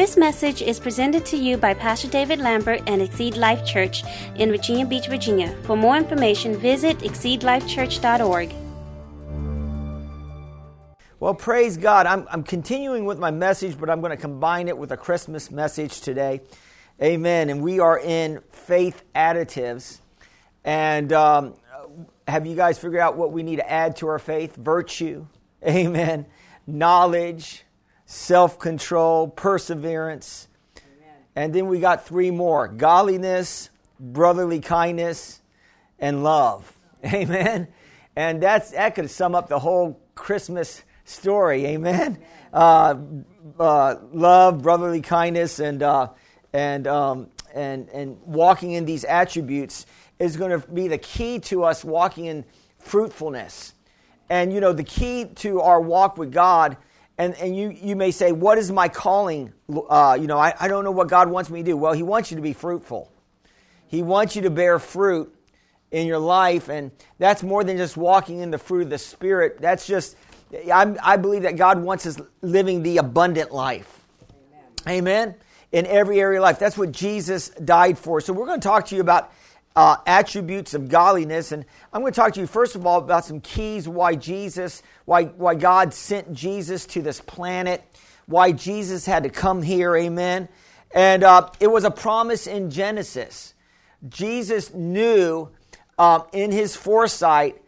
This message is presented to you by Pastor David Lambert and Exceed Life Church in Virginia Beach, Virginia. For more information, visit exceedlifechurch.org. Well, praise God. I'm, I'm continuing with my message, but I'm going to combine it with a Christmas message today. Amen. And we are in faith additives. And um, have you guys figured out what we need to add to our faith? Virtue. Amen. Knowledge, self control, perseverance. Amen. And then we got three more godliness, brotherly kindness, and love. Amen. And that's, that could sum up the whole Christmas story. Amen. Uh, uh, love, brotherly kindness, and uh, and um, and and walking in these attributes is going to be the key to us walking in fruitfulness. And you know, the key to our walk with God. And, and you, you may say, What is my calling? Uh, you know, I, I don't know what God wants me to do. Well, He wants you to be fruitful. He wants you to bear fruit in your life. And that's more than just walking in the fruit of the Spirit. That's just I, I believe that God wants us living the abundant life. Amen. Amen. In every area of life. That's what Jesus died for. So we're going to talk to you about uh, attributes of godliness. And I'm going to talk to you, first of all, about some keys why Jesus, why, why God sent Jesus to this planet, why Jesus had to come here. Amen. And uh, it was a promise in Genesis. Jesus knew uh, in his foresight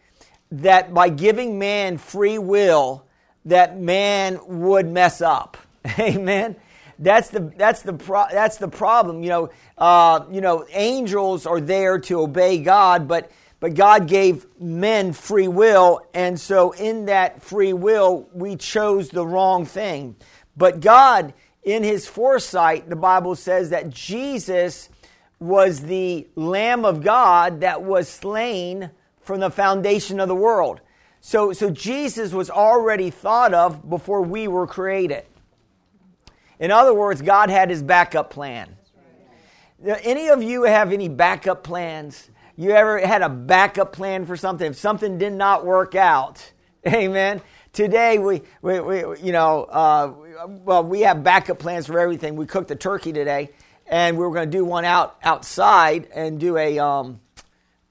that by giving man free will, that man would mess up. Amen. That's the that's the pro, that's the problem. You know, uh, you know, angels are there to obey God, but but God gave men free will, and so in that free will, we chose the wrong thing. But God, in His foresight, the Bible says that Jesus was the Lamb of God that was slain from the foundation of the world. So, so Jesus was already thought of before we were created. In other words, God had his backup plan. Any of you have any backup plans? You ever had a backup plan for something? If something did not work out, amen. Today we, we, we you know, uh, well, we have backup plans for everything. We cooked a turkey today, and we were going to do one out outside and do a um,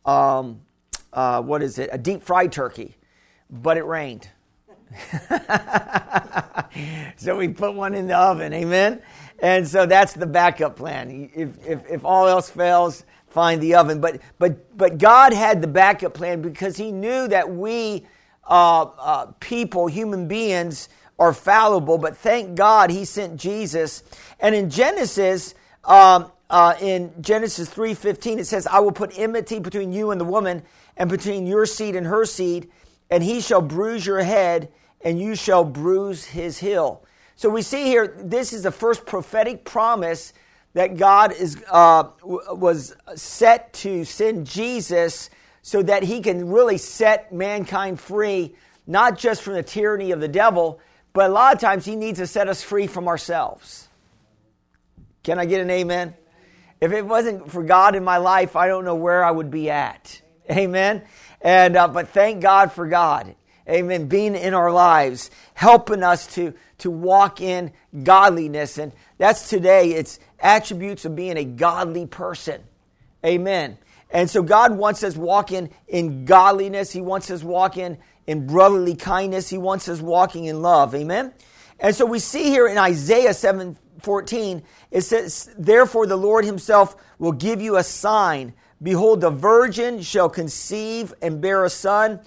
um, uh, what is it, a deep fried turkey, but it rained. so we put one in the oven, amen? And so that's the backup plan. If, if, if all else fails, find the oven. But, but, but God had the backup plan because He knew that we uh, uh, people, human beings, are fallible. But thank God He sent Jesus. And in Genesis, um, uh, in Genesis 3.15, it says, I will put enmity between you and the woman, and between your seed and her seed, and he shall bruise your head, and you shall bruise his heel. So we see here, this is the first prophetic promise that God is, uh, was set to send Jesus so that he can really set mankind free, not just from the tyranny of the devil, but a lot of times he needs to set us free from ourselves. Can I get an amen? If it wasn't for God in my life, I don't know where I would be at. Amen. And uh, but thank God for God. Amen. Being in our lives, helping us to to walk in godliness, and that's today. It's attributes of being a godly person. Amen. And so God wants us walking in godliness. He wants us walking in brotherly kindness. He wants us walking in love. Amen. And so we see here in Isaiah 7 14, it says, Therefore the Lord himself will give you a sign. Behold, the virgin shall conceive and bear a son,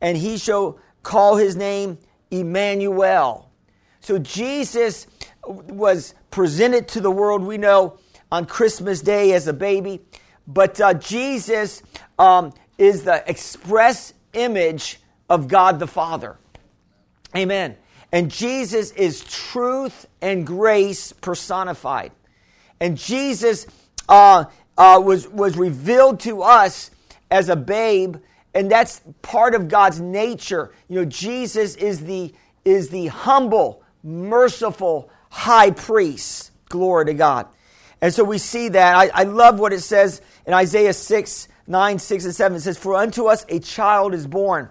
and he shall call his name Emmanuel. So Jesus was presented to the world, we know, on Christmas Day as a baby. But uh, Jesus um, is the express image of God the Father. Amen. And Jesus is truth and grace personified. And Jesus uh, uh, was, was revealed to us as a babe, and that's part of God's nature. You know, Jesus is the, is the humble, merciful high priest. Glory to God. And so we see that. I, I love what it says in Isaiah 6, 9, 6, and 7. It says, For unto us a child is born,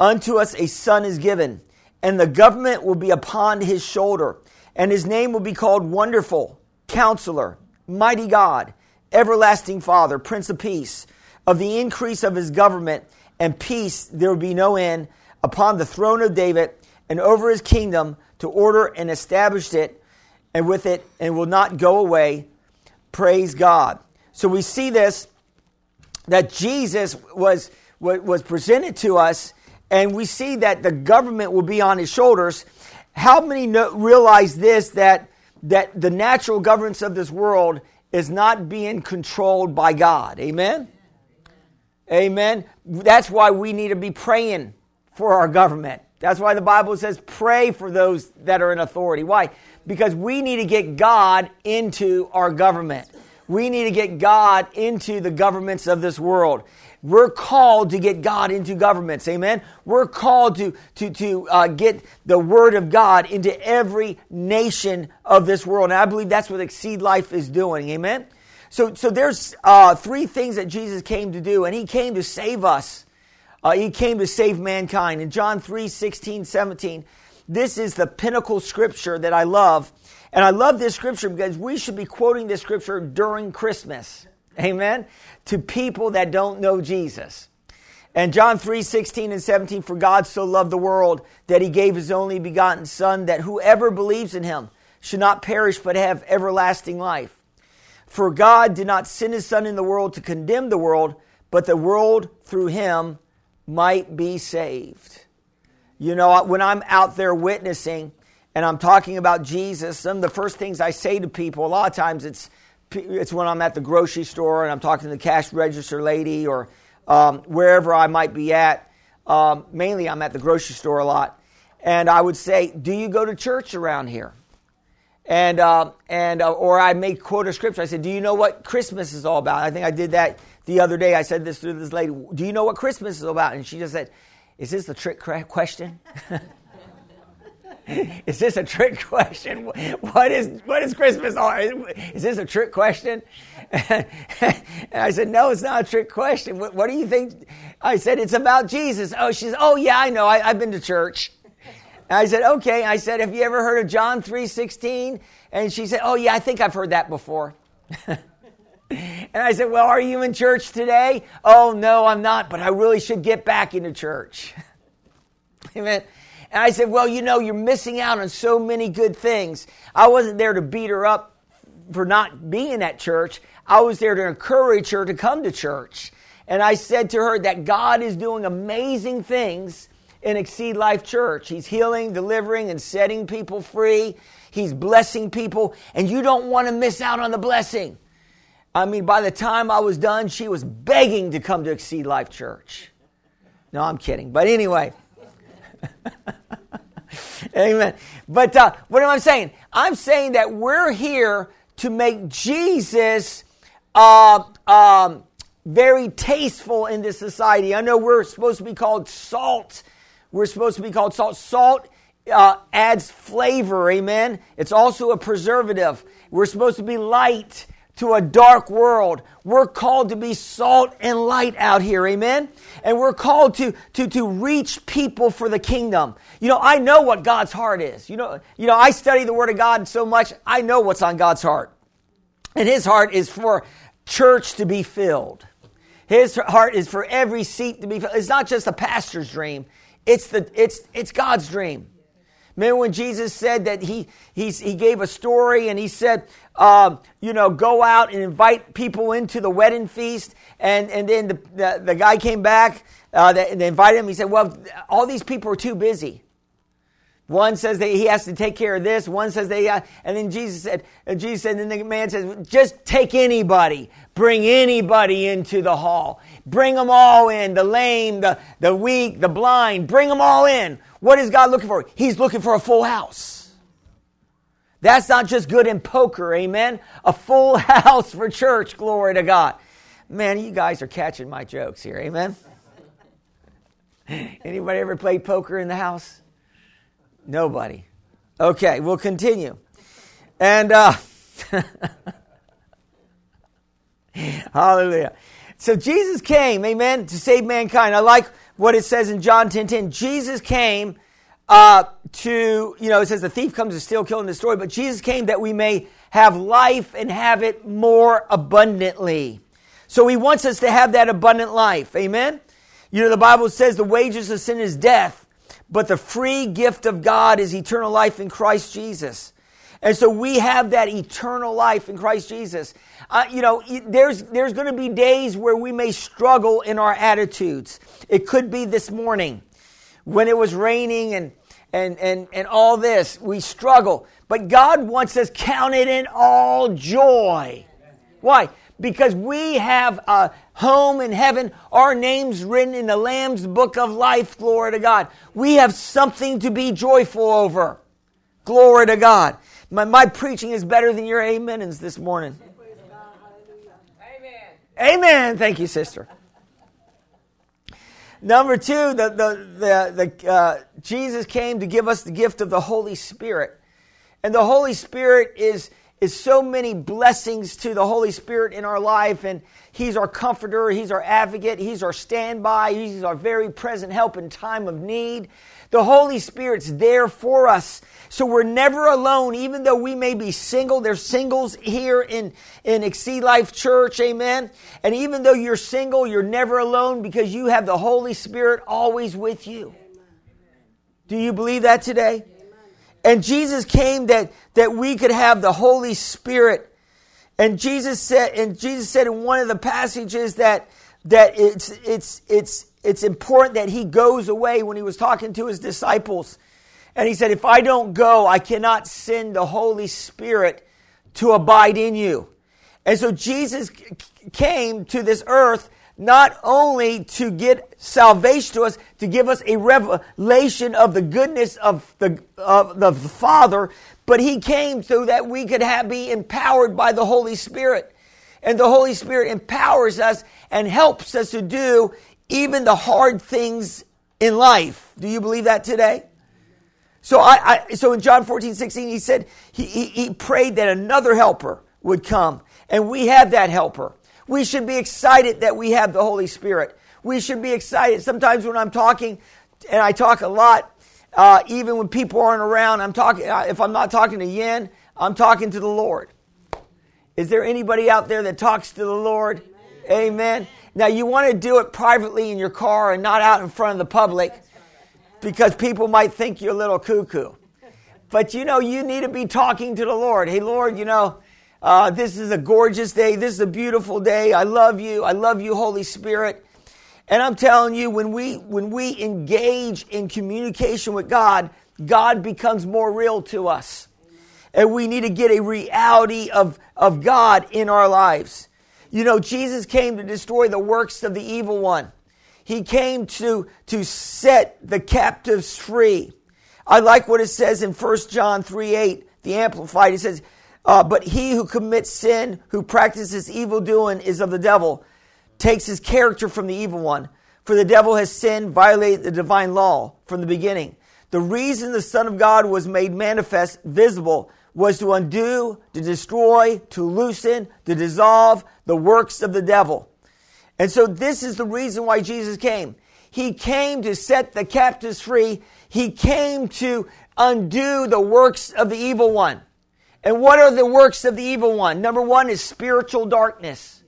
unto us a son is given, and the government will be upon his shoulder And his name will be called Wonderful, Counselor, Mighty God, Everlasting Father, Prince of Peace. Of the increase of his government and peace there will be no end upon the throne of David and over his kingdom to order and establish it and with it and will not go away. Praise God. So we see this that Jesus was, was presented to us, and we see that the government will be on his shoulders. How many know, realize this that, that the natural governance of this world is not being controlled by God? Amen? Amen. That's why we need to be praying for our government. That's why the Bible says pray for those that are in authority. Why? Because we need to get God into our government. We need to get God into the governments of this world. We're called to get God into governments. Amen. We're called to, to, to uh, get the word of God into every nation of this world. And I believe that's what Exceed Life is doing. Amen. So, so there's uh, three things that Jesus came to do, and he came to save us. Uh, he came to save mankind. In John 3 16, 17, this is the pinnacle scripture that I love. And I love this scripture because we should be quoting this scripture during Christmas. Amen. To people that don't know Jesus. And John 3 16 and 17, for God so loved the world that he gave his only begotten Son, that whoever believes in him should not perish but have everlasting life. For God did not send his Son in the world to condemn the world, but the world through him might be saved. You know, when I'm out there witnessing and I'm talking about Jesus, some of the first things I say to people, a lot of times it's, it's when I'm at the grocery store and I'm talking to the cash register lady or um, wherever I might be at. Um, mainly, I'm at the grocery store a lot. And I would say, Do you go to church around here? And uh, and uh, or I may quote a scripture. I said, "Do you know what Christmas is all about?" I think I did that the other day. I said this to this lady. Do you know what Christmas is all about? And she just said, "Is this a trick question?" is this a trick question? What is what is Christmas? All? Is this a trick question? and I said, "No, it's not a trick question. What, what, do you think?" I said, "It's about Jesus." Oh, she's. Oh, yeah, I know. I, I've been to church. I said, okay. I said, have you ever heard of John 3.16? And she said, oh, yeah, I think I've heard that before. and I said, well, are you in church today? Oh, no, I'm not, but I really should get back into church. Amen. And I said, well, you know, you're missing out on so many good things. I wasn't there to beat her up for not being at church. I was there to encourage her to come to church. And I said to her that God is doing amazing things in Exceed Life Church. He's healing, delivering, and setting people free. He's blessing people, and you don't want to miss out on the blessing. I mean, by the time I was done, she was begging to come to Exceed Life Church. No, I'm kidding. But anyway. Amen. But uh, what am I saying? I'm saying that we're here to make Jesus uh, um, very tasteful in this society. I know we're supposed to be called salt we're supposed to be called salt. Salt uh, adds flavor, amen? It's also a preservative. We're supposed to be light to a dark world. We're called to be salt and light out here, amen? And we're called to, to, to reach people for the kingdom. You know, I know what God's heart is. You know, you know, I study the Word of God so much, I know what's on God's heart. And His heart is for church to be filled. His heart is for every seat to be filled. It's not just a pastor's dream. It's, the, it's, it's God's dream. Remember when Jesus said that he, he, he gave a story and he said, uh, you know, go out and invite people into the wedding feast. And, and then the, the, the guy came back, uh, they invited him. He said, well, all these people are too busy. One says that he has to take care of this. One says they, uh, and then Jesus said, and Jesus said, and then the man says, just take anybody, bring anybody into the hall. Bring them all in, the lame, the, the weak, the blind, bring them all in. What is God looking for? He's looking for a full house. That's not just good in poker, amen? A full house for church, glory to God. Man, you guys are catching my jokes here, amen? Anybody ever played poker in the house? Nobody. Okay, we'll continue. And, uh, hallelujah. So Jesus came, amen, to save mankind. I like what it says in John 10 10. Jesus came uh, to, you know, it says the thief comes to steal, kill, and destroy, but Jesus came that we may have life and have it more abundantly. So he wants us to have that abundant life. Amen? You know, the Bible says the wages of sin is death, but the free gift of God is eternal life in Christ Jesus. And so we have that eternal life in Christ Jesus. Uh, you know, there's, there's going to be days where we may struggle in our attitudes. It could be this morning when it was raining and, and, and, and all this. We struggle. But God wants us counted in all joy. Why? Because we have a home in heaven, our names written in the Lamb's book of life. Glory to God. We have something to be joyful over. Glory to God. My, my preaching is better than your amens this morning. Amen. Thank you, sister. Number two, the, the, the, the uh, Jesus came to give us the gift of the Holy Spirit. And the Holy Spirit is, is so many blessings to the Holy Spirit in our life. And He's our comforter, He's our advocate, He's our standby, He's our very present help in time of need. The Holy Spirit's there for us. So we're never alone, even though we may be single. There's singles here in, in Exceed Life Church, amen. And even though you're single, you're never alone because you have the Holy Spirit always with you. Do you believe that today? And Jesus came that, that we could have the Holy Spirit. And Jesus said, and Jesus said in one of the passages that, that it's, it's, it's, it's important that he goes away when he was talking to his disciples. And he said, If I don't go, I cannot send the Holy Spirit to abide in you. And so Jesus came to this earth not only to get salvation to us, to give us a revelation of the goodness of the, of the Father, but he came so that we could have, be empowered by the Holy Spirit. And the Holy Spirit empowers us and helps us to do even the hard things in life. Do you believe that today? So I, I so in John 14, 16, he said he, he, he prayed that another helper would come. And we have that helper. We should be excited that we have the Holy Spirit. We should be excited. Sometimes when I'm talking, and I talk a lot, uh, even when people aren't around, I'm talking. Uh, if I'm not talking to Yin, I'm talking to the Lord. Is there anybody out there that talks to the Lord? Amen. Amen. Now, you want to do it privately in your car and not out in front of the public because people might think you're a little cuckoo. But you know, you need to be talking to the Lord. Hey, Lord, you know, uh, this is a gorgeous day. This is a beautiful day. I love you. I love you, Holy Spirit. And I'm telling you, when we when we engage in communication with God, God becomes more real to us. And we need to get a reality of, of God in our lives. You know, Jesus came to destroy the works of the evil one. He came to, to set the captives free. I like what it says in 1 John 3 8, the Amplified. It says, uh, But he who commits sin, who practices evil doing, is of the devil, takes his character from the evil one. For the devil has sinned, violated the divine law from the beginning. The reason the Son of God was made manifest, visible, was to undo, to destroy, to loosen, to dissolve the works of the devil. And so this is the reason why Jesus came. He came to set the captives free. He came to undo the works of the evil one. And what are the works of the evil one? Number one is spiritual darkness.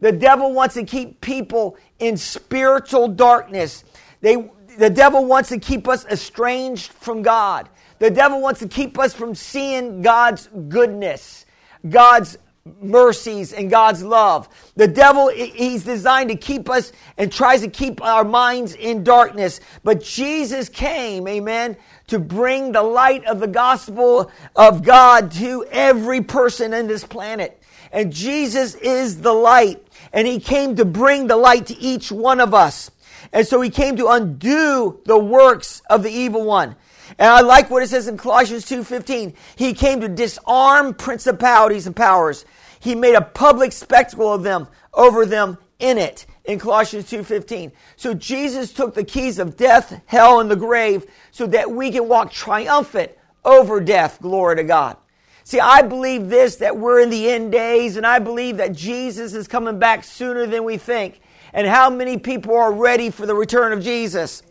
The devil wants to keep people in spiritual darkness. They, the devil wants to keep us estranged from God. The devil wants to keep us from seeing God's goodness, God's mercies, and God's love. The devil, he's designed to keep us and tries to keep our minds in darkness. But Jesus came, amen, to bring the light of the gospel of God to every person in this planet. And Jesus is the light, and he came to bring the light to each one of us. And so he came to undo the works of the evil one. And I like what it says in Colossians 2:15. He came to disarm principalities and powers. He made a public spectacle of them over them in it in Colossians 2:15. So Jesus took the keys of death, hell and the grave so that we can walk triumphant over death. Glory to God. See, I believe this that we're in the end days and I believe that Jesus is coming back sooner than we think. And how many people are ready for the return of Jesus?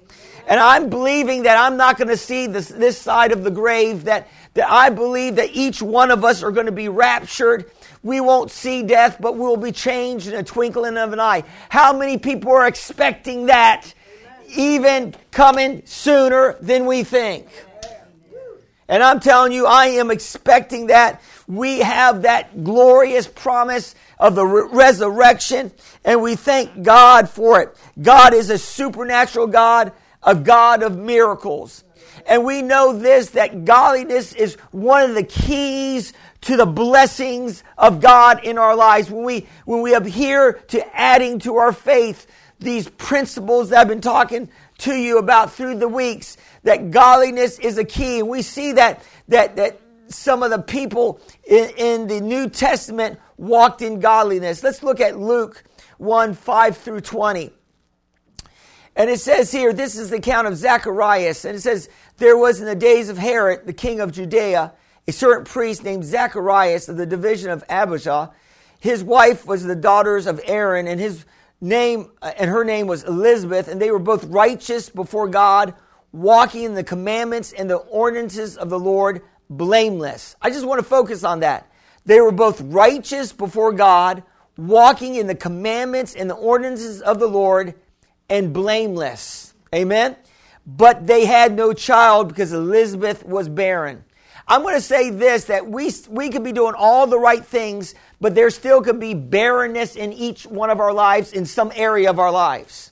And I'm believing that I'm not going to see this, this side of the grave, that, that I believe that each one of us are going to be raptured. We won't see death, but we'll be changed in a twinkling of an eye. How many people are expecting that? Even coming sooner than we think. And I'm telling you, I am expecting that. We have that glorious promise of the re- resurrection, and we thank God for it. God is a supernatural God, a God of miracles. And we know this that godliness is one of the keys to the blessings of God in our lives. When we, when we adhere to adding to our faith these principles that I've been talking to you about through the weeks, that godliness is a key. And we see that, that, that some of the people in, in the New Testament walked in godliness. Let's look at Luke 1 5 through 20. And it says here, this is the account of Zacharias. And it says, There was in the days of Herod, the king of Judea, a certain priest named Zacharias of the division of Abijah. His wife was the daughters of Aaron, and his name uh, and her name was Elizabeth, and they were both righteous before God, walking in the commandments and the ordinances of the Lord, blameless. I just want to focus on that. They were both righteous before God, walking in the commandments and the ordinances of the Lord, and blameless. Amen. But they had no child because Elizabeth was barren. I'm going to say this that we, we could be doing all the right things, but there still could be barrenness in each one of our lives in some area of our lives.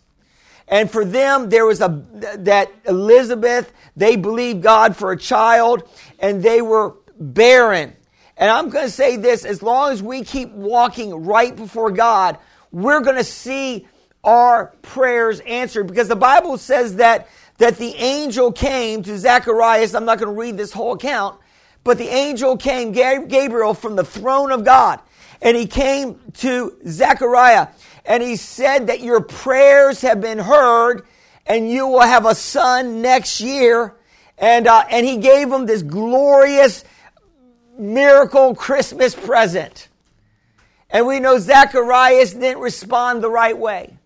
And for them, there was a, that Elizabeth, they believed God for a child and they were barren. And I'm going to say this as long as we keep walking right before God, we're going to see our prayers answered because the Bible says that, that the angel came to Zacharias. I'm not going to read this whole account, but the angel came, Gabriel, from the throne of God. And he came to Zechariah and he said that your prayers have been heard and you will have a son next year. And, uh, and he gave him this glorious miracle Christmas present. And we know Zacharias didn't respond the right way.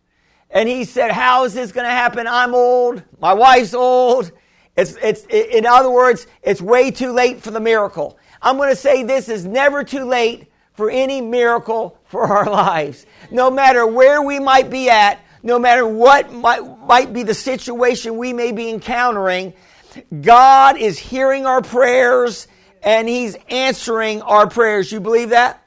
And he said, How is this going to happen? I'm old. My wife's old. It's, it's, in other words, it's way too late for the miracle. I'm going to say this is never too late for any miracle for our lives. No matter where we might be at, no matter what might, might be the situation we may be encountering, God is hearing our prayers and He's answering our prayers. You believe that?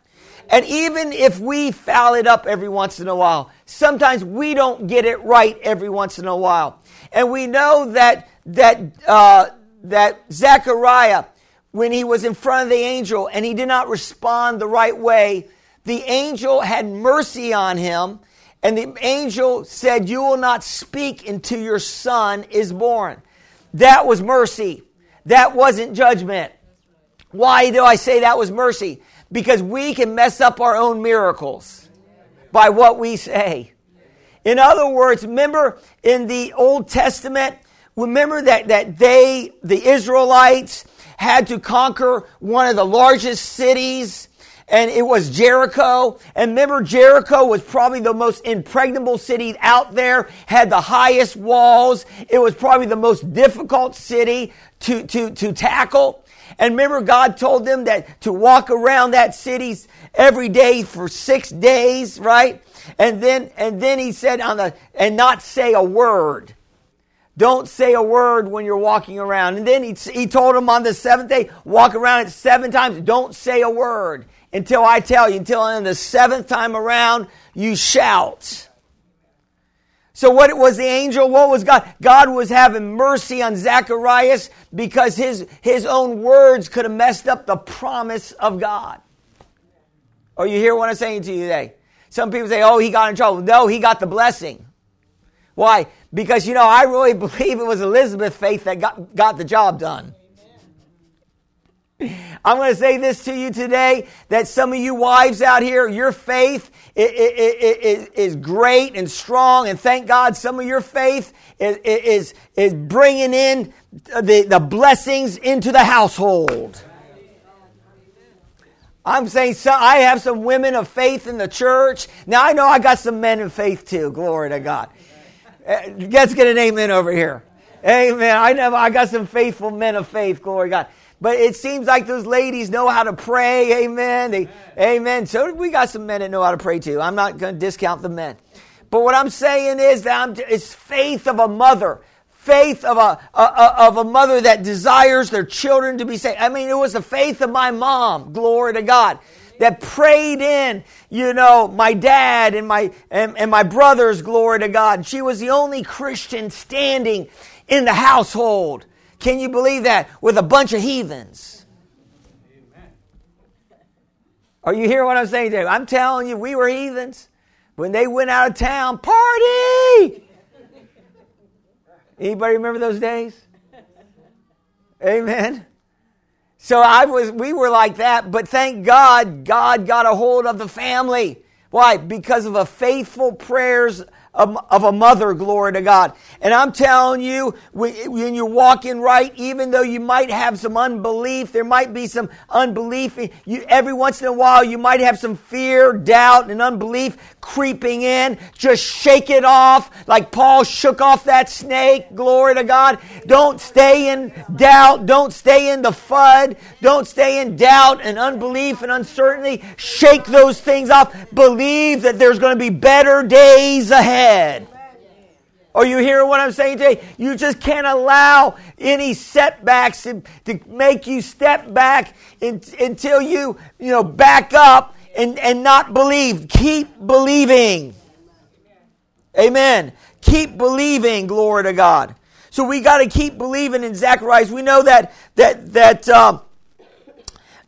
And even if we foul it up every once in a while, sometimes we don't get it right every once in a while. And we know that that, uh, that Zechariah, when he was in front of the angel and he did not respond the right way, the angel had mercy on him. And the angel said, You will not speak until your son is born. That was mercy. That wasn't judgment. Why do I say that was mercy? Because we can mess up our own miracles by what we say. In other words, remember in the Old Testament, Remember that, that they, the Israelites, had to conquer one of the largest cities and it was Jericho. And remember, Jericho was probably the most impregnable city out there, had the highest walls. It was probably the most difficult city to, to, to tackle. And remember, God told them that to walk around that city every day for six days, right? And then, and then he said on the, and not say a word. Don't say a word when you're walking around. And then he, he told him on the seventh day, walk around it seven times. Don't say a word until I tell you. Until on the seventh time around, you shout. So what was the angel? What was God? God was having mercy on Zacharias because his, his own words could have messed up the promise of God. Or you hear what I'm saying to you today? Some people say, oh, he got in trouble. No, he got the blessing. Why? Because, you know, I really believe it was Elizabeth's faith that got, got the job done. I'm going to say this to you today that some of you wives out here, your faith is, is great and strong, and thank God some of your faith is, is, is bringing in the, the blessings into the household. I'm saying so, I have some women of faith in the church. Now I know I got some men of faith too. Glory to God. Uh, let's get an amen over here. Amen. I know I got some faithful men of faith, glory God. But it seems like those ladies know how to pray, amen. They, amen. So we got some men that know how to pray too. I'm not going to discount the men. But what I'm saying is that I'm, it's faith of a mother faith of a, a, of a mother that desires their children to be saved. I mean, it was the faith of my mom, glory to God, that prayed in, you know, my dad and my, and, and my brothers, glory to God. She was the only Christian standing in the household. Can you believe that? With a bunch of heathens. Are you hearing what I'm saying today? I'm telling you, we were heathens. When they went out of town, party! Anybody remember those days? Amen. So I was we were like that, but thank God God got a hold of the family. Why? Because of a faithful prayers of, a mother, glory to God. And I'm telling you, when you're walking right, even though you might have some unbelief, there might be some unbelief. You, every once in a while, you might have some fear, doubt, and unbelief creeping in. Just shake it off like Paul shook off that snake, glory to God. Don't stay in doubt. Don't stay in the FUD. Don't stay in doubt and unbelief and uncertainty. Shake those things off. Believe that there's going to be better days ahead Are you hearing what I'm saying today? You just can't allow any setbacks to, to make you step back in, until you, you know, back up and, and not believe. Keep believing. Amen. Keep believing, glory to God. So we got to keep believing in Zacharias. We know that that that um,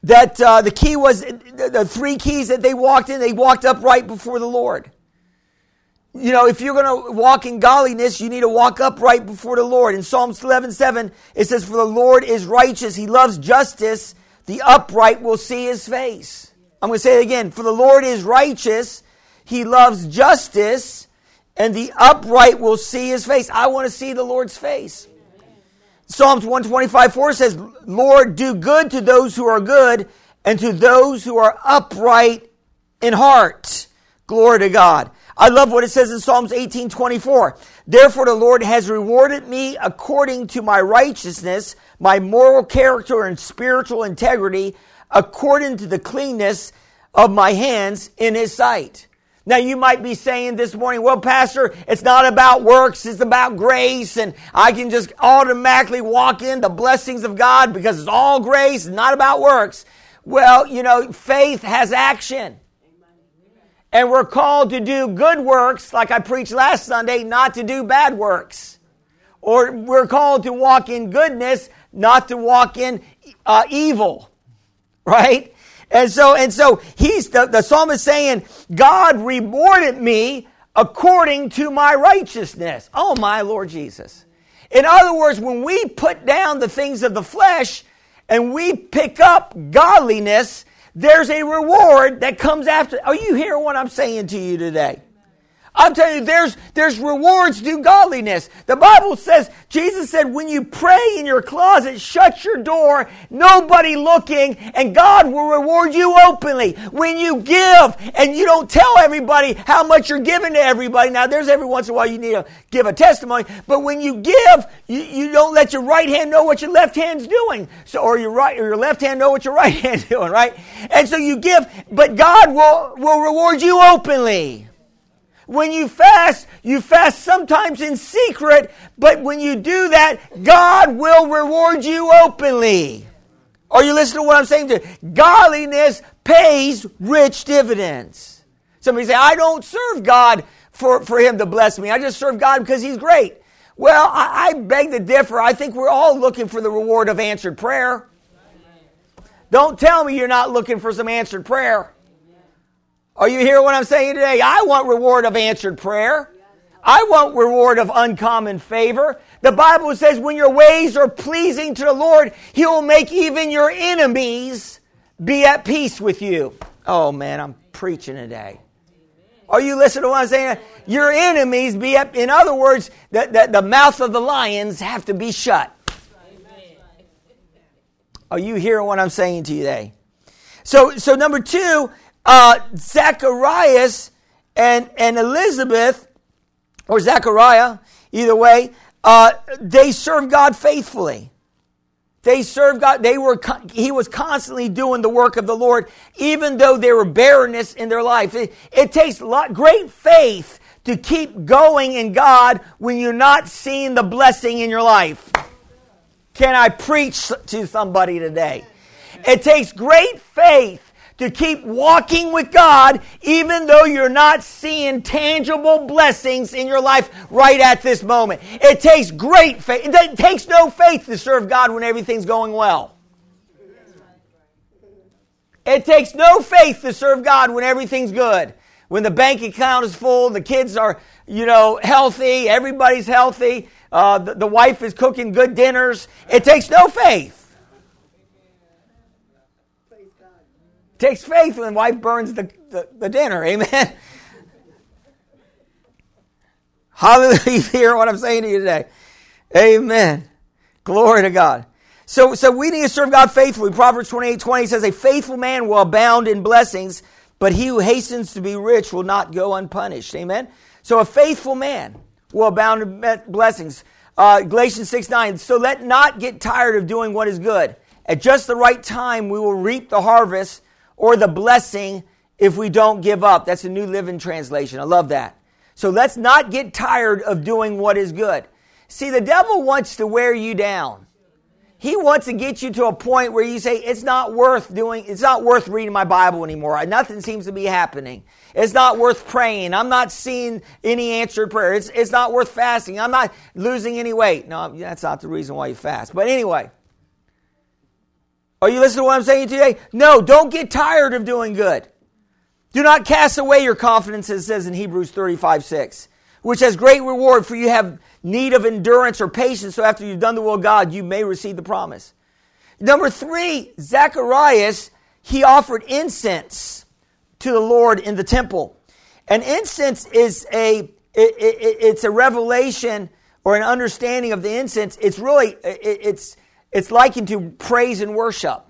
that uh, the key was the, the three keys that they walked in. They walked up right before the Lord you know, if you're going to walk in godliness, you need to walk upright before the Lord. In Psalms 11, 7, it says, For the Lord is righteous. He loves justice. The upright will see his face. I'm going to say it again. For the Lord is righteous. He loves justice. And the upright will see his face. I want to see the Lord's face. Psalms 125, 4 says, Lord, do good to those who are good and to those who are upright in heart. Glory to God. I love what it says in Psalms 18 24. Therefore, the Lord has rewarded me according to my righteousness, my moral character, and spiritual integrity, according to the cleanness of my hands in his sight. Now you might be saying this morning, well, Pastor, it's not about works, it's about grace, and I can just automatically walk in the blessings of God because it's all grace, not about works. Well, you know, faith has action. And we're called to do good works, like I preached last Sunday, not to do bad works. Or we're called to walk in goodness, not to walk in uh, evil. Right? And so, and so he's, the, the psalmist saying, God rewarded me according to my righteousness. Oh my Lord Jesus. In other words, when we put down the things of the flesh and we pick up godliness, there's a reward that comes after. Are you hearing what I'm saying to you today? I'm telling you, there's, there's rewards due to godliness. The Bible says, Jesus said, when you pray in your closet, shut your door, nobody looking, and God will reward you openly. When you give and you don't tell everybody how much you're giving to everybody. Now, there's every once in a while you need to give a testimony, but when you give, you, you don't let your right hand know what your left hand's doing. So, or your right, or your left hand know what your right hand's doing, right? And so you give, but God will, will reward you openly. When you fast, you fast sometimes in secret, but when you do that, God will reward you openly. Are you listening to what I'm saying? To godliness pays rich dividends. Somebody say, I don't serve God for, for him to bless me. I just serve God because he's great. Well, I, I beg to differ. I think we're all looking for the reward of answered prayer. Don't tell me you're not looking for some answered prayer. Are you hearing what I'm saying today? I want reward of answered prayer. I want reward of uncommon favor. The Bible says when your ways are pleasing to the Lord, He will make even your enemies be at peace with you. Oh man, I'm preaching today. Are you listening to what I'm saying? Your enemies be at, in other words, the, the, the mouth of the lions have to be shut. Are you hearing what I'm saying to you today? So, so number two, uh, Zacharias and, and Elizabeth, or Zachariah, either way, uh, they served God faithfully. They served God. They were, he was constantly doing the work of the Lord, even though there were barrenness in their life. It, it takes lot, great faith to keep going in God when you're not seeing the blessing in your life. Can I preach to somebody today? It takes great faith to keep walking with God even though you're not seeing tangible blessings in your life right at this moment. It takes great faith. It takes no faith to serve God when everything's going well. It takes no faith to serve God when everything's good. When the bank account is full, the kids are, you know, healthy, everybody's healthy, uh, the, the wife is cooking good dinners. It takes no faith. Takes faith when wife burns the, the, the dinner. Amen. Hallelujah. You hear what I'm saying to you today? Amen. Glory to God. So, so we need to serve God faithfully. Proverbs 28 20 says, A faithful man will abound in blessings, but he who hastens to be rich will not go unpunished. Amen. So a faithful man will abound in blessings. Uh, Galatians 6 9. So let not get tired of doing what is good. At just the right time, we will reap the harvest or the blessing if we don't give up. That's a New Living Translation. I love that. So let's not get tired of doing what is good. See, the devil wants to wear you down. He wants to get you to a point where you say, it's not worth doing, it's not worth reading my Bible anymore. Nothing seems to be happening. It's not worth praying. I'm not seeing any answered prayer. It's, it's not worth fasting. I'm not losing any weight. No, that's not the reason why you fast. But anyway, are you listening to what I'm saying today? No, don't get tired of doing good. Do not cast away your confidence, as it says in Hebrews 35 6, which has great reward, for you have need of endurance or patience, so after you've done the will of God, you may receive the promise. Number three, Zacharias, he offered incense to the Lord in the temple. And incense is a, it, it, it's a revelation or an understanding of the incense. It's really, it, it's, it's likened to praise and worship.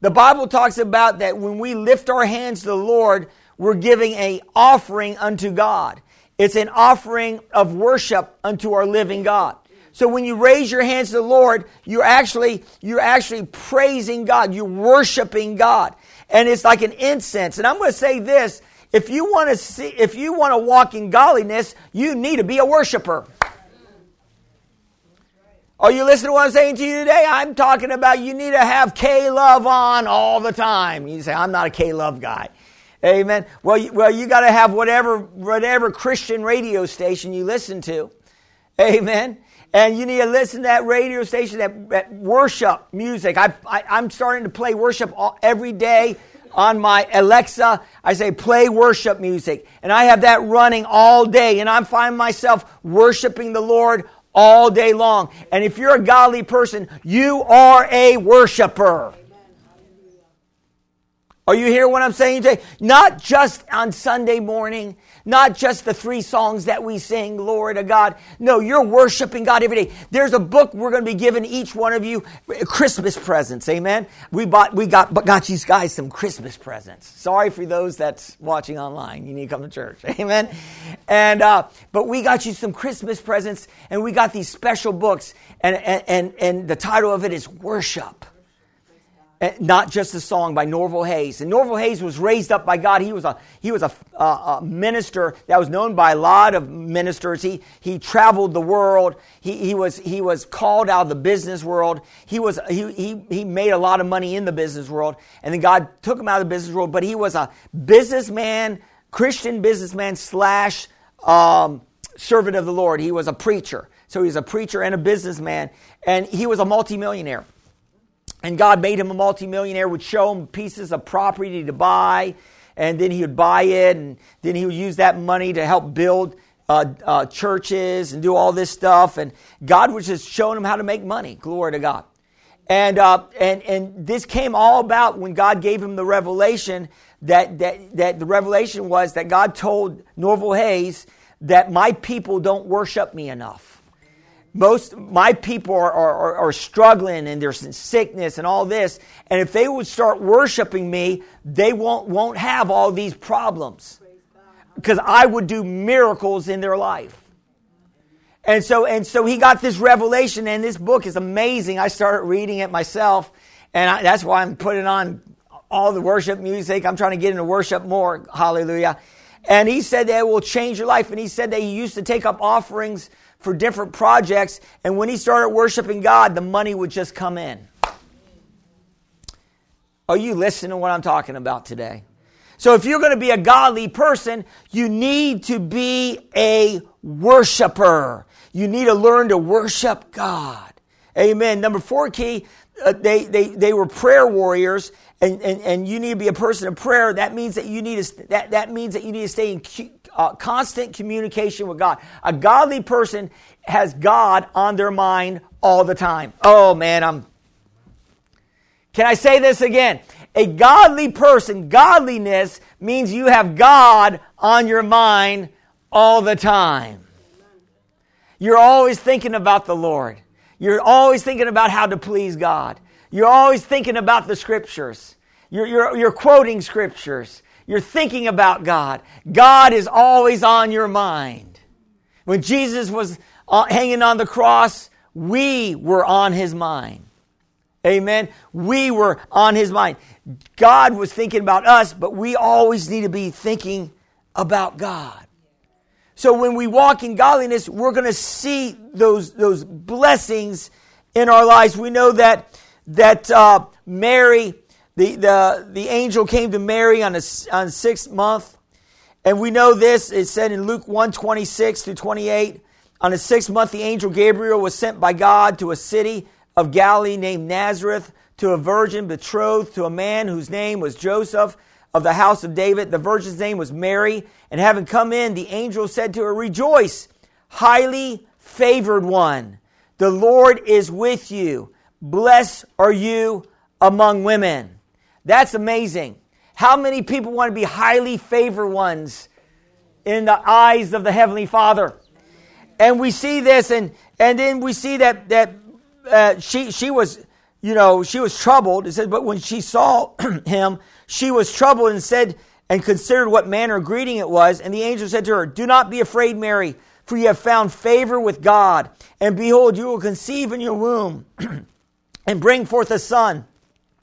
The Bible talks about that when we lift our hands to the Lord, we're giving a offering unto God. It's an offering of worship unto our living God. So when you raise your hands to the Lord, you're actually you're actually praising God. You're worshiping God. And it's like an incense. And I'm going to say this, if you want to see if you want to walk in godliness, you need to be a worshiper. Are you listening to what I'm saying to you today? I'm talking about you need to have K Love on all the time. You say, I'm not a K Love guy. Amen. Well, you, well, you got to have whatever, whatever Christian radio station you listen to. Amen. And you need to listen to that radio station, that, that worship music. I, I, am starting to play worship all, every day on my Alexa. I say, play worship music. And I have that running all day. And I find myself worshiping the Lord all day long. And if you're a godly person, you are a worshiper. Are you hearing what I'm saying today? Not just on Sunday morning, not just the three songs that we sing, glory to God. No, you're worshiping God every day. There's a book we're going to be giving each one of you Christmas presents. Amen. We bought, we got, got you guys some Christmas presents. Sorry for those that's watching online. You need to come to church. Amen. And, uh, but we got you some Christmas presents and we got these special books and, and, and, and the title of it is Worship. Not just a song by Norval Hayes. And Norval Hayes was raised up by God. He was a he was a, a, a, minister that was known by a lot of ministers. He he traveled the world. He he was he was called out of the business world. He was he he he made a lot of money in the business world, and then God took him out of the business world. But he was a businessman, Christian businessman slash um, servant of the Lord. He was a preacher. So he was a preacher and a businessman, and he was a multimillionaire and God made him a multimillionaire, would show him pieces of property to buy, and then he would buy it, and then he would use that money to help build uh, uh, churches and do all this stuff. And God was just showing him how to make money. Glory to God. And, uh, and, and this came all about when God gave him the revelation that, that, that the revelation was that God told Norval Hayes that my people don't worship me enough most my people are, are, are, struggling and there's sickness and all this and if they would start worshiping me they won't won't have all these problems because i would do miracles in their life And so, and so he got this revelation, and this book is amazing. I started reading it myself, and I, that's why I'm putting on all the worship music. I'm trying to get into worship more. Hallelujah. And he said that it will change your life. And he said that he used to take up offerings for different projects. And when he started worshiping God, the money would just come in. Are you listening to what I'm talking about today? So if you're going to be a godly person, you need to be a worshiper. You need to learn to worship God. Amen. Number four key, uh, they, they, they were prayer warriors and, and, and you need to be a person of prayer. That means that you need to, that, that means that you need to stay in uh, constant communication with God. A godly person has God on their mind all the time. Oh man, I'm, can I say this again? A godly person, godliness means you have God on your mind all the time. You're always thinking about the Lord. You're always thinking about how to please God. You're always thinking about the scriptures. You're, you're, you're quoting scriptures. You're thinking about God. God is always on your mind. When Jesus was uh, hanging on the cross, we were on his mind. Amen. We were on his mind. God was thinking about us, but we always need to be thinking about God. So when we walk in godliness, we're going to see those, those blessings in our lives. We know that, that uh, Mary, the, the, the angel came to Mary on, a, on sixth month. And we know this, it said in Luke 1 26 through 28. On the sixth month, the angel Gabriel was sent by God to a city of Galilee named Nazareth to a virgin betrothed to a man whose name was Joseph of the house of David. The virgin's name was Mary. And having come in, the angel said to her, Rejoice, highly favored one. The Lord is with you. Blessed are you among women. That's amazing. How many people want to be highly favored ones in the eyes of the Heavenly Father? And we see this, and, and then we see that, that uh, she, she was, you know, she was troubled. It says, but when she saw him, she was troubled and said, and considered what manner of greeting it was. And the angel said to her, Do not be afraid, Mary, for you have found favor with God. And behold, you will conceive in your womb and bring forth a son,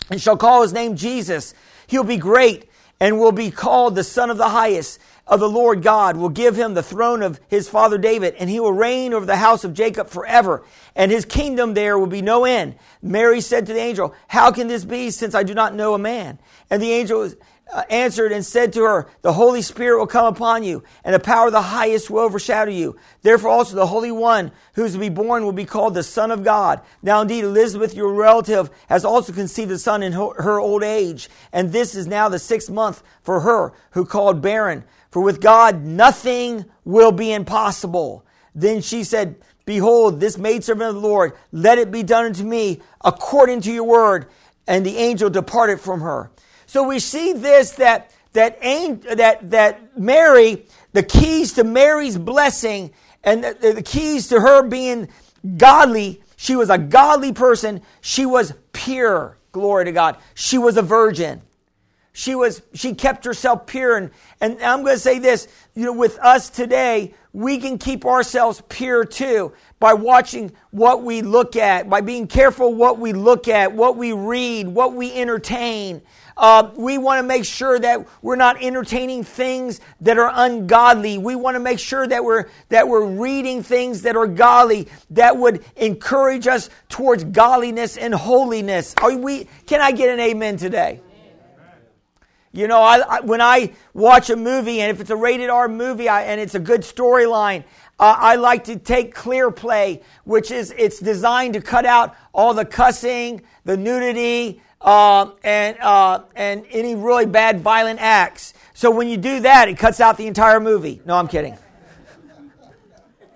and shall call his name Jesus. He'll be great and will be called the Son of the Highest of the Lord God will give him the throne of his father David, and he will reign over the house of Jacob forever, and his kingdom there will be no end. Mary said to the angel, How can this be, since I do not know a man? And the angel Uh, answered and said to her, The Holy Spirit will come upon you, and the power of the highest will overshadow you. Therefore also the Holy One who is to be born will be called the Son of God. Now indeed Elizabeth, your relative, has also conceived a son in her old age, and this is now the sixth month for her who called barren. For with God nothing will be impossible. Then she said, Behold, this maidservant of the Lord, let it be done unto me according to your word. And the angel departed from her. So we see this that that that that Mary, the keys to Mary's blessing and the, the keys to her being godly, she was a godly person. She was pure. Glory to God. She was a virgin. She was, she kept herself pure. And, and I'm going to say this, you know, with us today, we can keep ourselves pure too by watching what we look at, by being careful what we look at, what we read, what we entertain. Uh, we want to make sure that we're not entertaining things that are ungodly. We want to make sure that we're that we're reading things that are godly, that would encourage us towards godliness and holiness. Are we? Can I get an amen today? You know, I, I, when I watch a movie, and if it's a rated R movie I, and it's a good storyline, uh, I like to take ClearPlay, which is it's designed to cut out all the cussing, the nudity, uh, and uh, and any really bad violent acts. So when you do that, it cuts out the entire movie. No, I'm kidding.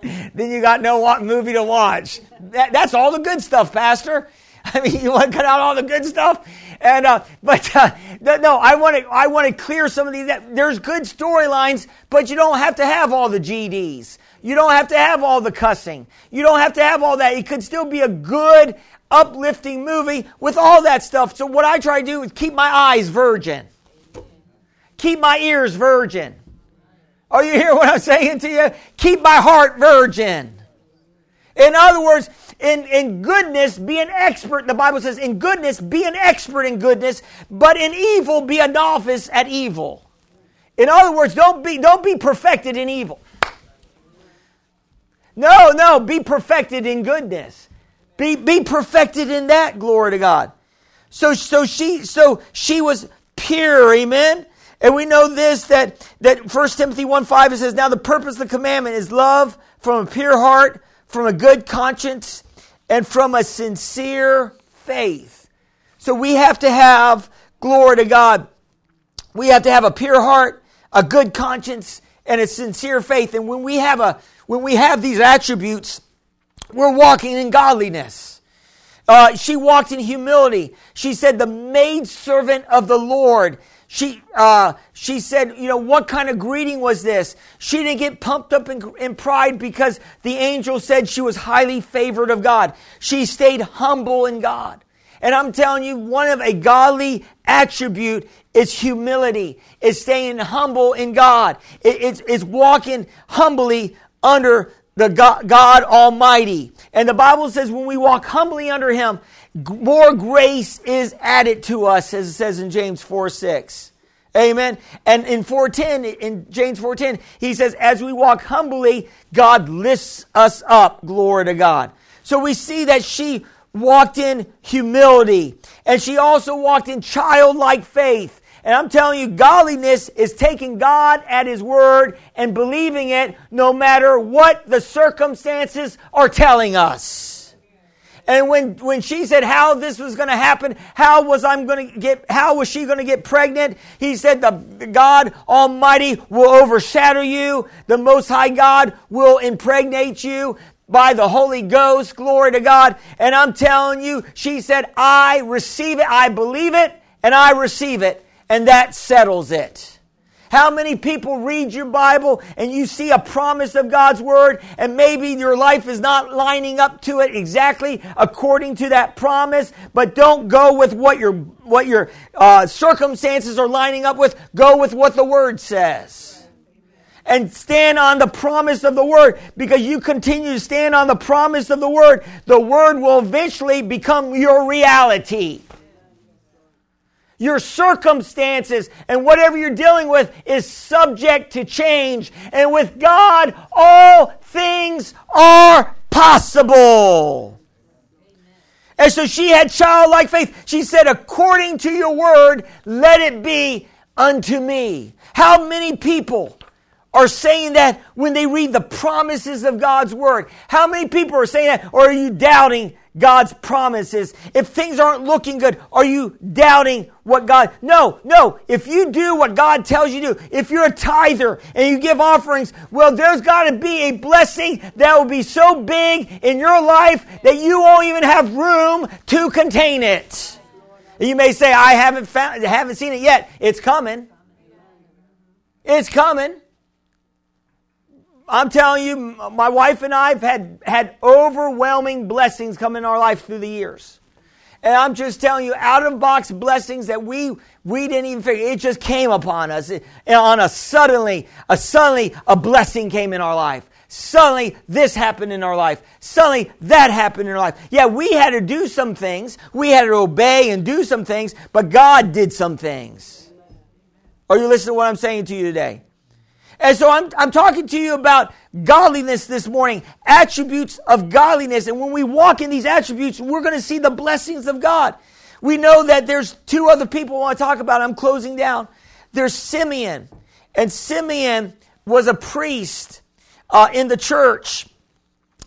then you got no movie to watch. That, that's all the good stuff, Pastor. I mean, you want to cut out all the good stuff? And uh, but uh, no, I want to I want to clear some of these. There's good storylines, but you don't have to have all the GDs. You don't have to have all the cussing. You don't have to have all that. It could still be a good, uplifting movie with all that stuff. So what I try to do is keep my eyes virgin, keep my ears virgin. Are you hear what I'm saying to you? Keep my heart virgin. In other words, in, in goodness, be an expert. The Bible says, in goodness, be an expert in goodness, but in evil, be a novice at evil. In other words, don't be, don't be perfected in evil. No, no, be perfected in goodness. Be, be perfected in that, glory to God. So, so she, so she was pure, amen? And we know this, that, that 1 Timothy 1 5, it says, Now the purpose of the commandment is love from a pure heart, from a good conscience, and from a sincere faith. So we have to have, glory to God, we have to have a pure heart, a good conscience, and a sincere faith. And when we have a, when we have these attributes, we're walking in godliness. Uh, she walked in humility. She said, the maidservant of the Lord. She, uh, she said, you know, what kind of greeting was this? She didn't get pumped up in, in pride because the angel said she was highly favored of God. She stayed humble in God. And I'm telling you, one of a godly attribute is humility. Is staying humble in God. It, it's, it's walking humbly under the God, God, Almighty. And the Bible says when we walk humbly under Him, more grace is added to us, as it says in James 4 6. Amen. And in 410, in James 4:10, he says, as we walk humbly, God lifts us up. Glory to God. So we see that she walked in humility, and she also walked in childlike faith. And I'm telling you, godliness is taking God at His word and believing it no matter what the circumstances are telling us. And when, when she said how this was going to happen, how was I'm going to get, how was she going to get pregnant? He said the, God Almighty will overshadow you. The Most High God will impregnate you by the Holy Ghost. Glory to God. And I'm telling you, she said, I receive it. I believe it and I receive it and that settles it. How many people read your Bible and you see a promise of God's Word and maybe your life is not lining up to it exactly according to that promise, but don't go with what your, what your uh, circumstances are lining up with. Go with what the Word says. And stand on the promise of the Word because you continue to stand on the promise of the Word. The Word will eventually become your reality. Your circumstances and whatever you're dealing with is subject to change. And with God, all things are possible. And so she had childlike faith. She said, according to your word, let it be unto me. How many people are saying that when they read the promises of God's word? How many people are saying that? Or are you doubting God's promises. If things aren't looking good, are you doubting what God? No, no. If you do what God tells you to do, if you're a tither and you give offerings, well, there's got to be a blessing that will be so big in your life that you won't even have room to contain it. You may say, I haven't found, haven't seen it yet. It's coming. It's coming. I'm telling you, my wife and I have had, had overwhelming blessings come in our life through the years. And I'm just telling you, out of box blessings that we we didn't even figure. It just came upon us. On a suddenly, a suddenly a blessing came in our life. Suddenly this happened in our life. Suddenly that happened in our life. Yeah, we had to do some things. We had to obey and do some things, but God did some things. Are you listening to what I'm saying to you today? And so I'm, I'm talking to you about godliness this morning, attributes of godliness. And when we walk in these attributes, we're going to see the blessings of God. We know that there's two other people I want to talk about. I'm closing down. There's Simeon. And Simeon was a priest uh, in the church.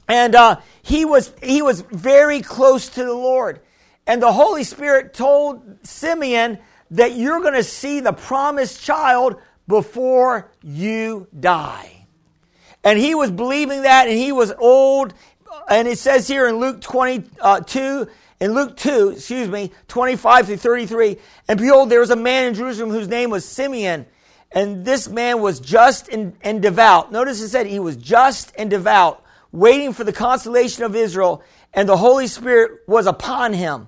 And uh, he, was, he was very close to the Lord. And the Holy Spirit told Simeon that you're going to see the promised child before you die. And he was believing that, and he was old. And it says here in Luke 22, uh, in Luke 2, excuse me, 25 through 33, and behold, there was a man in Jerusalem whose name was Simeon. And this man was just and, and devout. Notice it said he was just and devout, waiting for the consolation of Israel, and the Holy Spirit was upon him.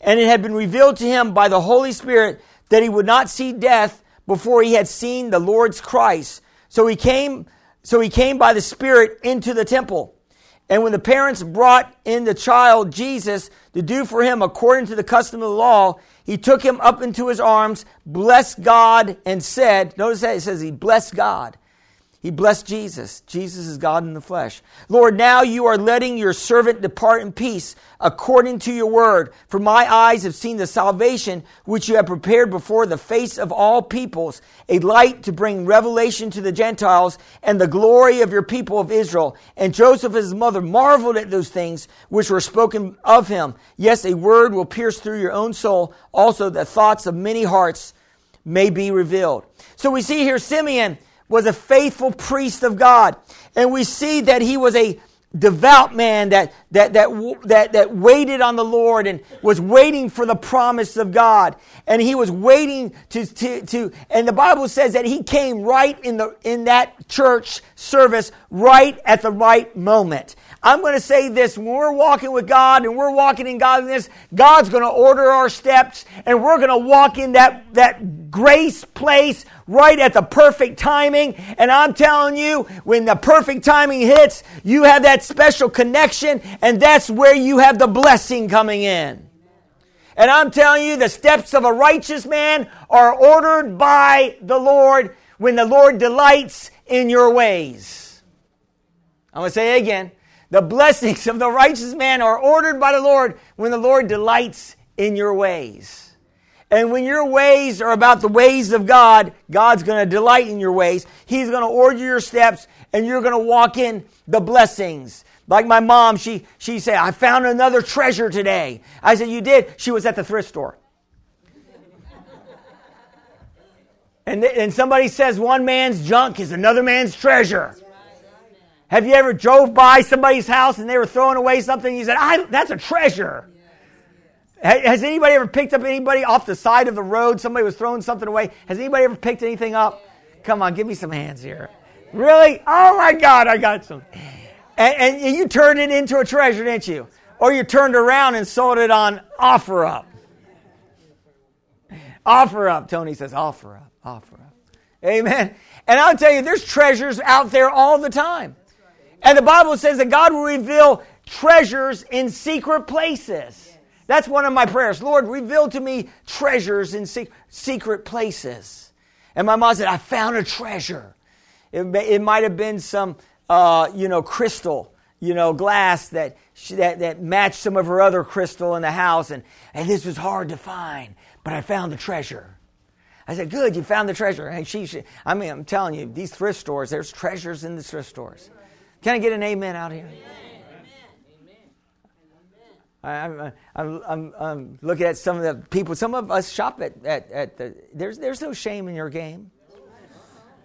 And it had been revealed to him by the Holy Spirit that he would not see death before he had seen the Lord's Christ. So he came, so he came by the Spirit into the temple. And when the parents brought in the child, Jesus, to do for him according to the custom of the law, he took him up into his arms, blessed God, and said, Notice that it says he blessed God. He blessed Jesus. Jesus is God in the flesh. Lord, now you are letting your servant depart in peace according to your word. For my eyes have seen the salvation which you have prepared before the face of all peoples, a light to bring revelation to the Gentiles and the glory of your people of Israel. And Joseph his mother marveled at those things which were spoken of him. Yes, a word will pierce through your own soul. Also, the thoughts of many hearts may be revealed. So we see here Simeon was a faithful priest of God. And we see that he was a devout man that, that, that, that, that waited on the Lord and was waiting for the promise of God. And he was waiting to, to, to, and the Bible says that he came right in the, in that church service right at the right moment. I'm going to say this when we're walking with God and we're walking in godliness, God's going to order our steps and we're going to walk in that, that grace place right at the perfect timing. And I'm telling you, when the perfect timing hits, you have that special connection and that's where you have the blessing coming in. And I'm telling you, the steps of a righteous man are ordered by the Lord when the Lord delights in your ways. I'm going to say it again. The blessings of the righteous man are ordered by the Lord when the Lord delights in your ways. And when your ways are about the ways of God, God's going to delight in your ways. He's going to order your steps and you're going to walk in the blessings. Like my mom, she, she said, I found another treasure today. I said, You did? She was at the thrift store. and, th- and somebody says one man's junk is another man's treasure. Have you ever drove by somebody's house and they were throwing away something? And you said, I, "That's a treasure." Has anybody ever picked up anybody off the side of the road? Somebody was throwing something away. Has anybody ever picked anything up? Come on, give me some hands here. Really? Oh my God, I got some. And, and you turned it into a treasure, didn't you? Or you turned around and sold it on OfferUp. Offer up, Tony says, OfferUp, offer up. Amen. And I'll tell you, there's treasures out there all the time. And the Bible says that God will reveal treasures in secret places. That's one of my prayers. Lord, reveal to me treasures in secret places. And my mom said, I found a treasure. It, it might have been some, uh, you know, crystal, you know, glass that, she, that, that matched some of her other crystal in the house. And, and this was hard to find, but I found the treasure. I said, good, you found the treasure. And she, she, I mean, I'm telling you, these thrift stores, there's treasures in the thrift stores. Can I get an amen out here? I'm, I'm, I'm, I'm, looking at some of the people. Some of us shop at, at, at the. There's, there's no shame in your game.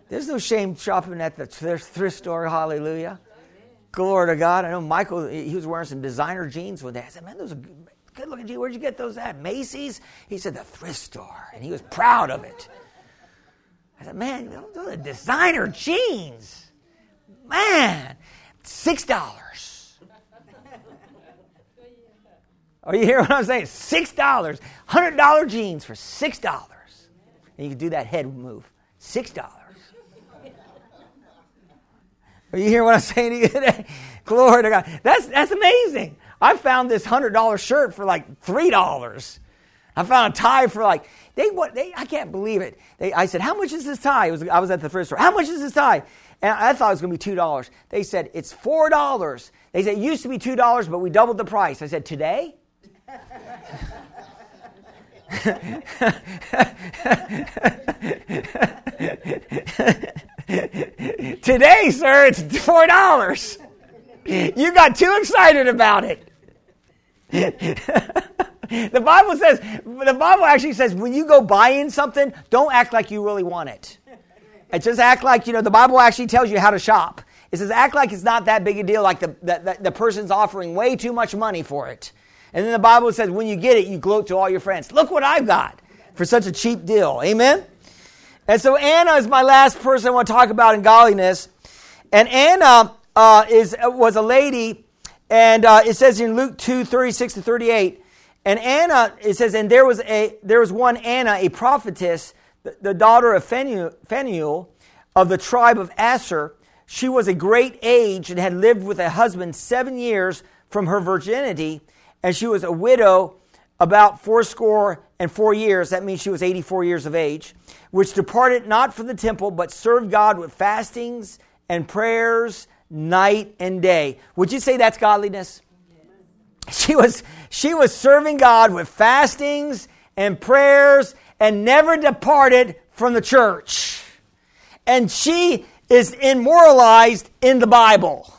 There's no shame shopping at the thrift store. Hallelujah. Glory to God. I know Michael, he was wearing some designer jeans one day. I said, man, those are good looking jeans. Where'd you get those at? Macy's? He said, the thrift store. And he was proud of it. I said, man, those are designer jeans. Man, six dollars. Are you hearing what I'm saying? Six dollars. Hundred dollar jeans for six dollars. And you can do that head move. Six dollars. Are you hearing what I'm saying to you today? Glory to God. That's that's amazing. I found this hundred dollar shirt for like three dollars. I found a tie for like they what they I can't believe it. They, I said, "How much is this tie?" Was, I was at the first store. How much is this tie? And I thought it was going to be $2. They said, it's $4. They said, it used to be $2, but we doubled the price. I said, today? today, sir, it's $4. You got too excited about it. the Bible says, the Bible actually says, when you go buying something, don't act like you really want it. It just act like, you know, the Bible actually tells you how to shop. It says act like it's not that big a deal, like the, the, the person's offering way too much money for it. And then the Bible says when you get it, you gloat to all your friends. Look what I've got for such a cheap deal. Amen? And so Anna is my last person I want to talk about in godliness. And Anna uh, is, was a lady, and uh, it says in Luke 2 36 to 38. And Anna, it says, and there was, a, there was one Anna, a prophetess the daughter of Phanuel, of the tribe of Asher, she was a great age and had lived with a husband seven years from her virginity, and she was a widow about fourscore and four years. That means she was 84 years of age, which departed not from the temple, but served God with fastings and prayers night and day. Would you say that's godliness? She was, she was serving God with fastings and prayers and never departed from the church. And she is immortalized in the Bible.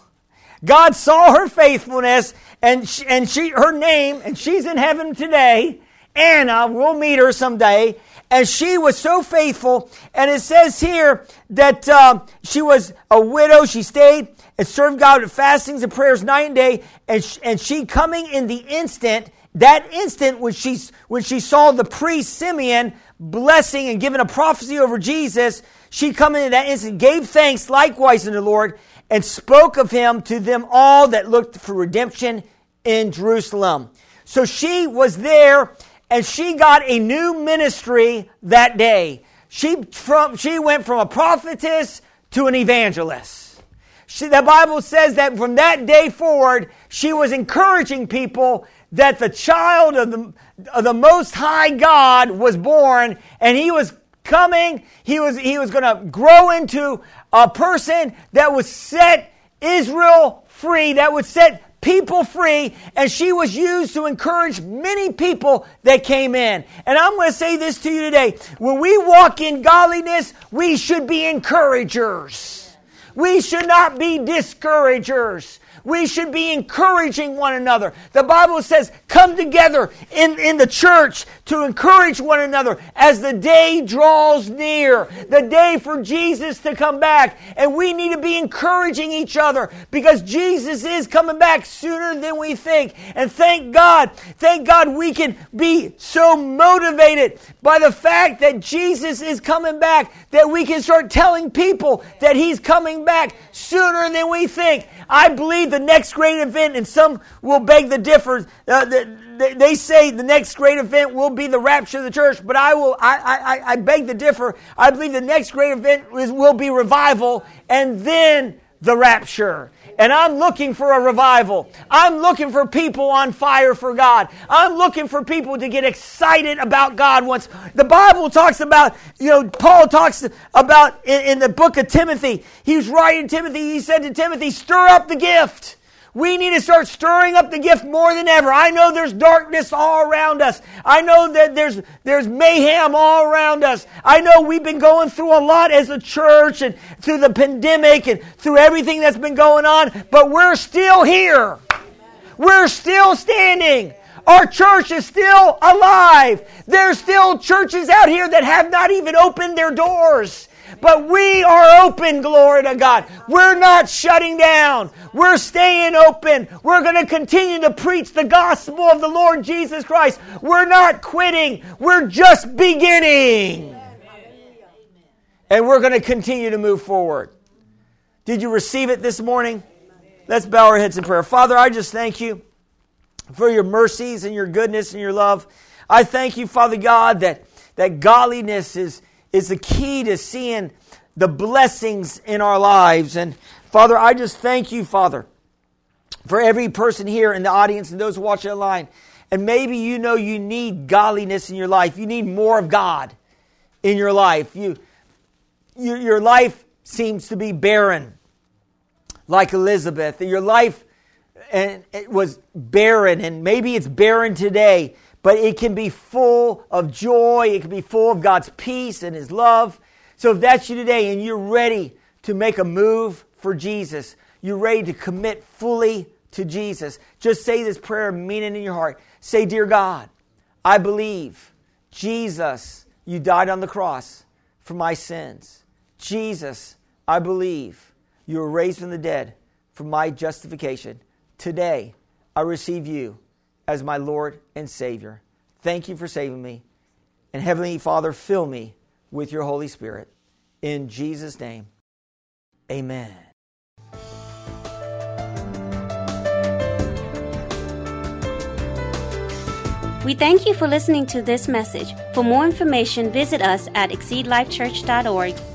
God saw her faithfulness and she, and she her name and she's in heaven today. Anna, we'll meet her someday. And she was so faithful. And it says here that uh, she was a widow. She stayed and served God with fastings and prayers night and day. And she, and she coming in the instant, that instant when she, when she saw the priest Simeon blessing and giving a prophecy over Jesus, she come in that instant, gave thanks likewise unto the Lord, and spoke of him to them all that looked for redemption in Jerusalem. So she was there and she got a new ministry that day. She, from, she went from a prophetess to an evangelist. She, the Bible says that from that day forward, she was encouraging people that the child of the, of the Most High God was born and he was coming. He was, he was going to grow into a person that would set Israel free, that would set people free, and she was used to encourage many people that came in. And I'm going to say this to you today. When we walk in godliness, we should be encouragers. We should not be discouragers. We should be encouraging one another. The Bible says, come together in, in the church to encourage one another as the day draws near, the day for Jesus to come back. And we need to be encouraging each other because Jesus is coming back sooner than we think. And thank God, thank God we can be so motivated by the fact that Jesus is coming back that we can start telling people that He's coming back sooner than we think. I believe the next great event, and some will beg the differ. Uh, the, they say the next great event will be the rapture of the church, but I will. I, I, I beg the differ. I believe the next great event is, will be revival, and then the rapture. And I'm looking for a revival. I'm looking for people on fire for God. I'm looking for people to get excited about God once. The Bible talks about, you know, Paul talks about in, in the book of Timothy. He was writing Timothy, he said to Timothy, stir up the gift. We need to start stirring up the gift more than ever. I know there's darkness all around us. I know that there's, there's mayhem all around us. I know we've been going through a lot as a church and through the pandemic and through everything that's been going on, but we're still here. We're still standing. Our church is still alive. There's still churches out here that have not even opened their doors. But we are open, glory to God. We're not shutting down. We're staying open. We're going to continue to preach the gospel of the Lord Jesus Christ. We're not quitting. We're just beginning. And we're going to continue to move forward. Did you receive it this morning? Let's bow our heads in prayer. Father, I just thank you for your mercies and your goodness and your love. I thank you, Father God, that, that godliness is, is the key to seeing the blessings in our lives. And Father, I just thank you, Father, for every person here in the audience and those watching online. And maybe you know you need godliness in your life. You need more of God in your life. You, you your life seems to be barren, like Elizabeth. Your life and it was barren, and maybe it's barren today but it can be full of joy. It can be full of God's peace and His love. So if that's you today and you're ready to make a move for Jesus, you're ready to commit fully to Jesus, just say this prayer, mean it in your heart. Say, Dear God, I believe, Jesus, you died on the cross for my sins. Jesus, I believe you were raised from the dead for my justification. Today, I receive you as my Lord and Savior. Thank you for saving me. And Heavenly Father, fill me with your Holy Spirit. In Jesus' name, amen. We thank you for listening to this message. For more information, visit us at exceedlifechurch.org